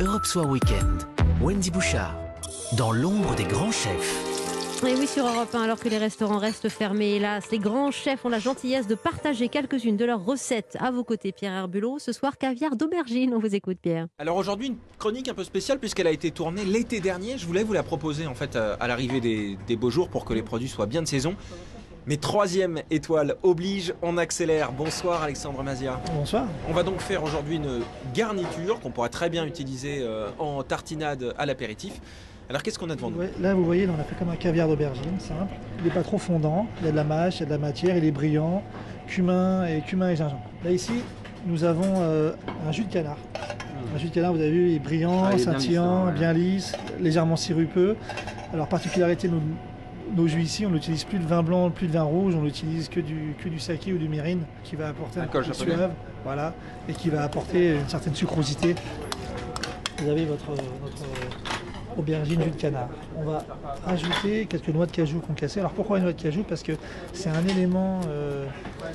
Europe Soir Weekend. Wendy Bouchard. Dans l'ombre des grands chefs. Et oui, sur Europe 1, alors que les restaurants restent fermés, hélas, les grands chefs ont la gentillesse de partager quelques-unes de leurs recettes à vos côtés, Pierre Herbulot. Ce soir, caviar d'aubergine. On vous écoute, Pierre. Alors aujourd'hui, une chronique un peu spéciale puisqu'elle a été tournée l'été dernier. Je voulais vous la proposer en fait euh, à l'arrivée des, des beaux jours pour que les produits soient bien de saison. Mais troisième étoile oblige, on accélère. Bonsoir Alexandre Mazia. Bonsoir. On va donc faire aujourd'hui une garniture qu'on pourrait très bien utiliser euh, en tartinade à l'apéritif. Alors qu'est-ce qu'on a devant nous? Ouais, là, vous voyez, là, on a fait comme un caviar d'aubergine, simple. Il n'est pas trop fondant, il y a de la mâche, il y a de la matière, il est brillant, cumin et cumin et gingembre. Là, ici, nous avons euh, un jus de canard. Un jus de canard, vous avez vu, il est brillant, Ah, il est bien scintillant, lisse, hein, ouais. bien lisse, légèrement sirupeux. Alors, particularité de nos, jus ici, on n'utilise plus de vin blanc, plus de vin rouge, on n'utilise que du, que du saké ou du mirin qui va apporter un peu de suave, voilà, et qui va apporter une certaine sucrosité. Vous avez votre, votre aubergine jus de canard. On va ajouter quelques noix de cajou concassées. Alors pourquoi les noix de cajou? Parce que c'est un élément, euh,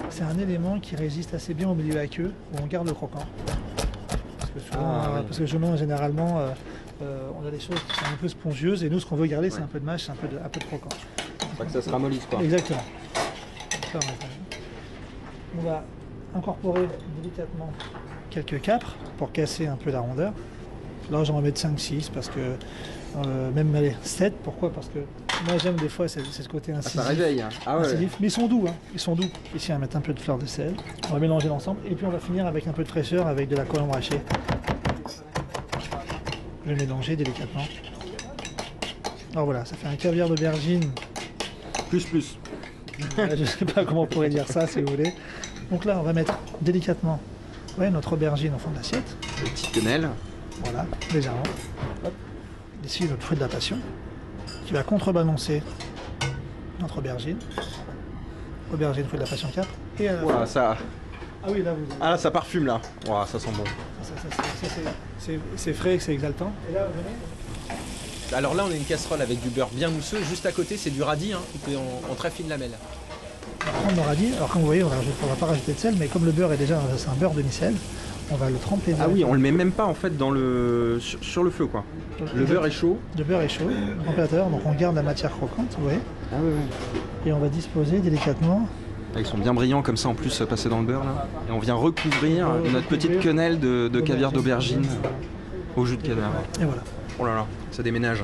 c'est un élément qui résiste assez bien au milieu aqueux où on garde le croquant. Parce que souvent, Ah, euh, oui. parce que souvent, généralement, euh, euh, on a des choses qui sont un peu spongieuses et nous, ce qu'on veut garder, c'est Ouais. un peu de mâche, c'est un peu de, un peu de croquant. Pas que ça se ramollisse quoi. Exactement. On va incorporer délicatement quelques capres pour casser un peu la rondeur. Là, j'en vais mettre 5-6 parce que euh, même allez, 7. Pourquoi? Parce que moi, j'aime des fois, c'est ce côté Ah, incisif. ça réveille. hein. Ah ouais. incisif. Mais ils sont doux, hein. ils sont doux. Ici, on va mettre un peu de fleur de sel. On va mélanger l'ensemble et puis on va finir avec un peu de fraîcheur avec de la colombe hachée. Je vais mélanger délicatement. Alors voilà, ça fait un caviar d'aubergine Plus plus. Je ne sais pas comment on pourrait dire ça si vous voulez. Donc là, on va mettre délicatement ouais, notre aubergine au fond de l'assiette. Le petit quenelle. Voilà, légèrement. Hop. Ici, notre fruit de la passion qui va contrebalancer notre aubergine. Aubergine, fruit de la passion 4. Et à la fin- Ouah, ça. Ah oui, là, vous Ah là, ça parfume là. Ouah, ça sent bon. ça, ça, ça, ça, c'est- c'est- c'est frais, c'est exaltant. Et là, vous venez Alors là, on a une casserole avec du beurre bien mousseux. Juste à côté, c'est du radis hein, coupé en, en très fines lamelles. on va prendre le radis. Alors, comme vous voyez, on ne va pas rajouter de sel, mais comme le beurre est déjà c'est un beurre demi-sel, on va le tremper. Ah oui, on le met même pas en fait dans le sur, sur le feu quoi. Le beurre est chaud. Le beurre est chaud, température, donc on garde la matière croquante, vous voyez. Ah oui, oui. Et on va disposer délicatement. Ah, Ils sont bien brillants comme ça en plus euh, passés dans le beurre là. Et on vient recouvrir Euh, notre petite quenelle de, de caviar d'aubergine au jus de canard. Et voilà. Oh là là, ça déménage.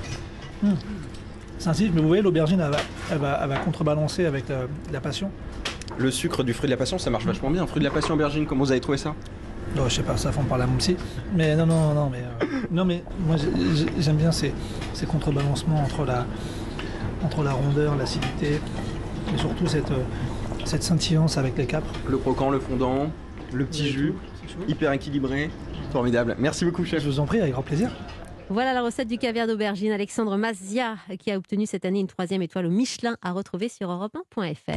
C'est ainsi, mais vous voyez, l'aubergine, elle va, elle, va, elle va contrebalancer avec la, la passion. Le sucre du fruit de la passion, ça marche vachement bien. Fruit de la passion aubergine, comment vous avez trouvé ça? Non, je sais pas, ça fond par la aussi. Mais non, non, non, mais, euh, non, mais moi j'ai- j'ai- j'aime bien ces, ces contrebalancements entre la, entre la rondeur, l'acidité, et surtout cette, euh, cette scintillance avec les capres. Le croquant, le fondant, le petit jus, hyper équilibré. Formidable. Merci beaucoup chef. Je vous en prie, avec grand plaisir. Voilà la recette du caviar d'aubergine. Alexandre Mazia, qui a obtenu cette année une troisième étoile au Michelin, à retrouver sur europe1.fr.